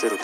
शुरू।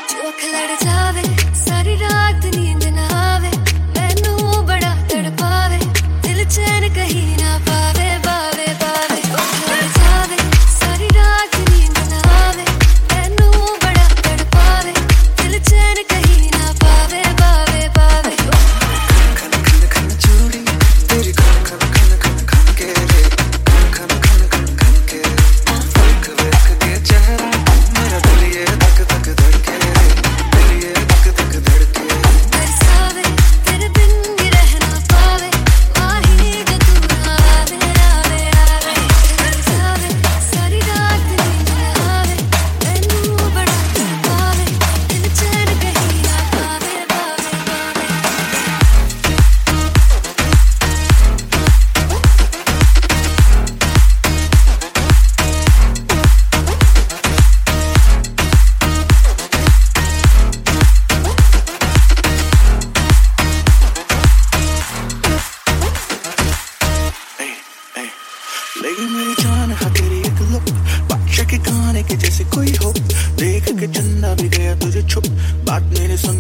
जान हाँ तेरी एक लुक बादशाह के गाने के जैसे कोई हो। देख के चंदा भी गया तुझे छुप। बात मेरे सुन